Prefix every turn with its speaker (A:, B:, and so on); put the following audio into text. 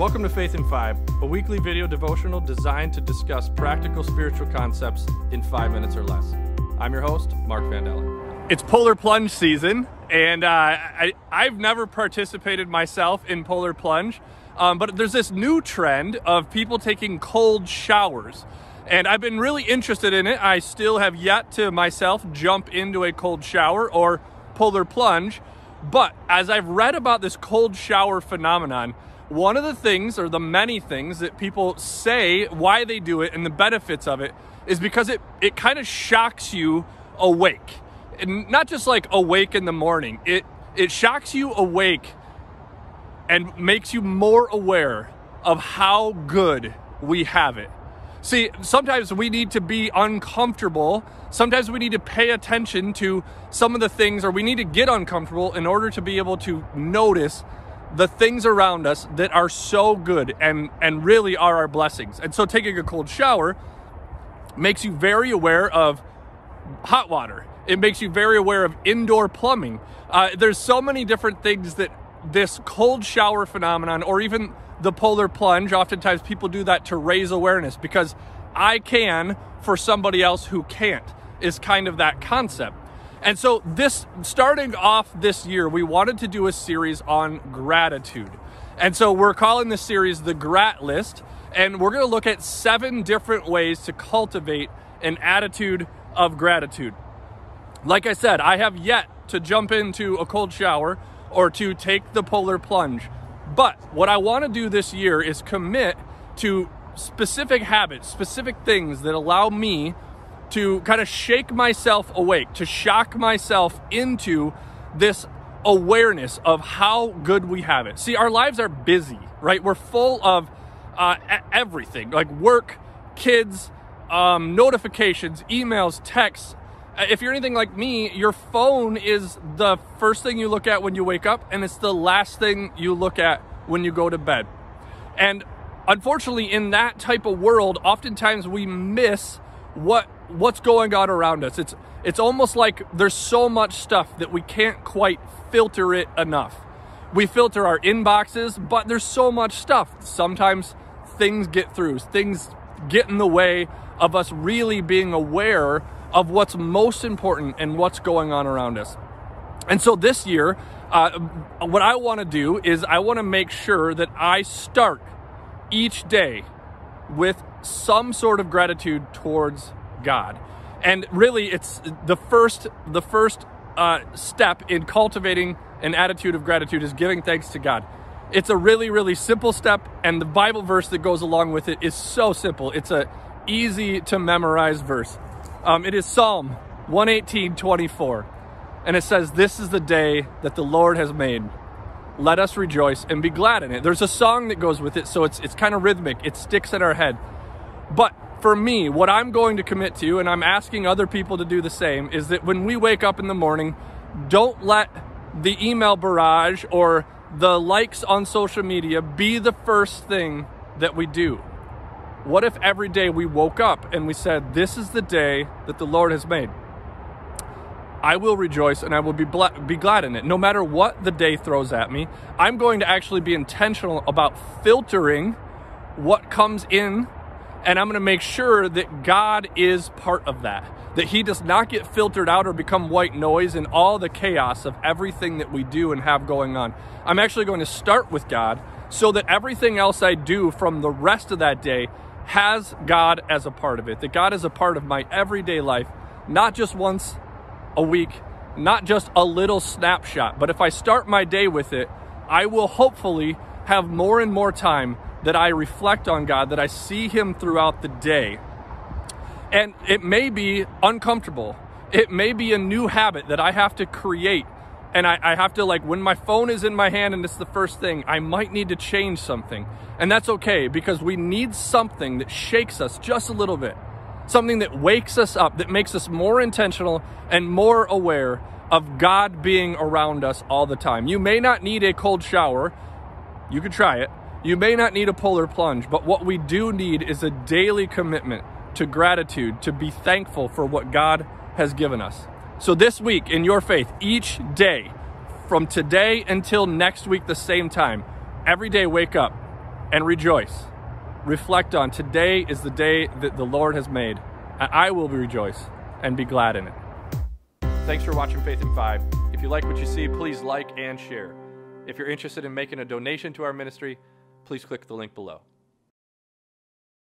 A: Welcome to Faith in Five, a weekly video devotional designed to discuss practical spiritual concepts in five minutes or less. I'm your host, Mark Vandella. It's polar plunge season, and uh, I, I've never participated myself in polar plunge, um, but there's this new trend of people taking cold showers. And I've been really interested in it. I still have yet to myself jump into a cold shower or polar plunge. But as I've read about this cold shower phenomenon, one of the things, or the many things that people say why they do it and the benefits of it, is because it, it kind of shocks you awake. And not just like awake in the morning, it, it shocks you awake and makes you more aware of how good we have it. See, sometimes we need to be uncomfortable. Sometimes we need to pay attention to some of the things, or we need to get uncomfortable in order to be able to notice the things around us that are so good and, and really are our blessings. And so, taking a cold shower makes you very aware of hot water, it makes you very aware of indoor plumbing. Uh, there's so many different things that this cold shower phenomenon, or even the polar plunge. Oftentimes people do that to raise awareness because I can for somebody else who can't, is kind of that concept. And so, this starting off this year, we wanted to do a series on gratitude. And so, we're calling this series the Grat List. And we're going to look at seven different ways to cultivate an attitude of gratitude. Like I said, I have yet to jump into a cold shower or to take the polar plunge. But what I want to do this year is commit to specific habits, specific things that allow me to kind of shake myself awake, to shock myself into this awareness of how good we have it. See, our lives are busy, right? We're full of uh, everything like work, kids, um, notifications, emails, texts. Uh, if you're anything like me, your phone is the first thing you look at when you wake up, and it's the last thing you look at when you go to bed. And unfortunately, in that type of world, oftentimes we miss what what's going on around us. It's it's almost like there's so much stuff that we can't quite filter it enough. We filter our inboxes, but there's so much stuff. Sometimes things get through. Things get in the way of us really being aware of what's most important and what's going on around us. And so this year, uh, what I want to do is I want to make sure that I start each day with some sort of gratitude towards God. And really, it's the first the first uh, step in cultivating an attitude of gratitude is giving thanks to God. It's a really really simple step, and the Bible verse that goes along with it is so simple. It's a easy to memorize verse. Um, it is Psalm 118, 24. And it says, This is the day that the Lord has made. Let us rejoice and be glad in it. There's a song that goes with it, so it's, it's kind of rhythmic. It sticks in our head. But for me, what I'm going to commit to, and I'm asking other people to do the same, is that when we wake up in the morning, don't let the email barrage or the likes on social media be the first thing that we do. What if every day we woke up and we said, This is the day that the Lord has made? I will rejoice and I will be, be glad in it. No matter what the day throws at me, I'm going to actually be intentional about filtering what comes in and I'm going to make sure that God is part of that. That He does not get filtered out or become white noise in all the chaos of everything that we do and have going on. I'm actually going to start with God so that everything else I do from the rest of that day has God as a part of it, that God is a part of my everyday life, not just once a week, not just a little snapshot, but if I start my day with it, I will hopefully have more and more time that I reflect on God, that I see Him throughout the day. And it may be uncomfortable. It may be a new habit that I have to create. And I, I, have to, like, when my phone is in my hand and it's the first thing, I might need to change something. And that's okay because we need something that shakes us just a little bit, something that wakes us up, that makes us more intentional and more aware of God being around us all the time. You may not need a cold shower, you could try it. You may not need a polar plunge, but what we do need is a daily commitment to gratitude, to be thankful for what God has given us. So, this week in your faith, each day, from today until next week, the same time, every day wake up and rejoice. Reflect on today is the day that the Lord has made, and I will rejoice and be glad in it. Thanks for watching Faith in 5. If you like what you see, please like and share. If you're interested in making a donation to our ministry, please click the link below.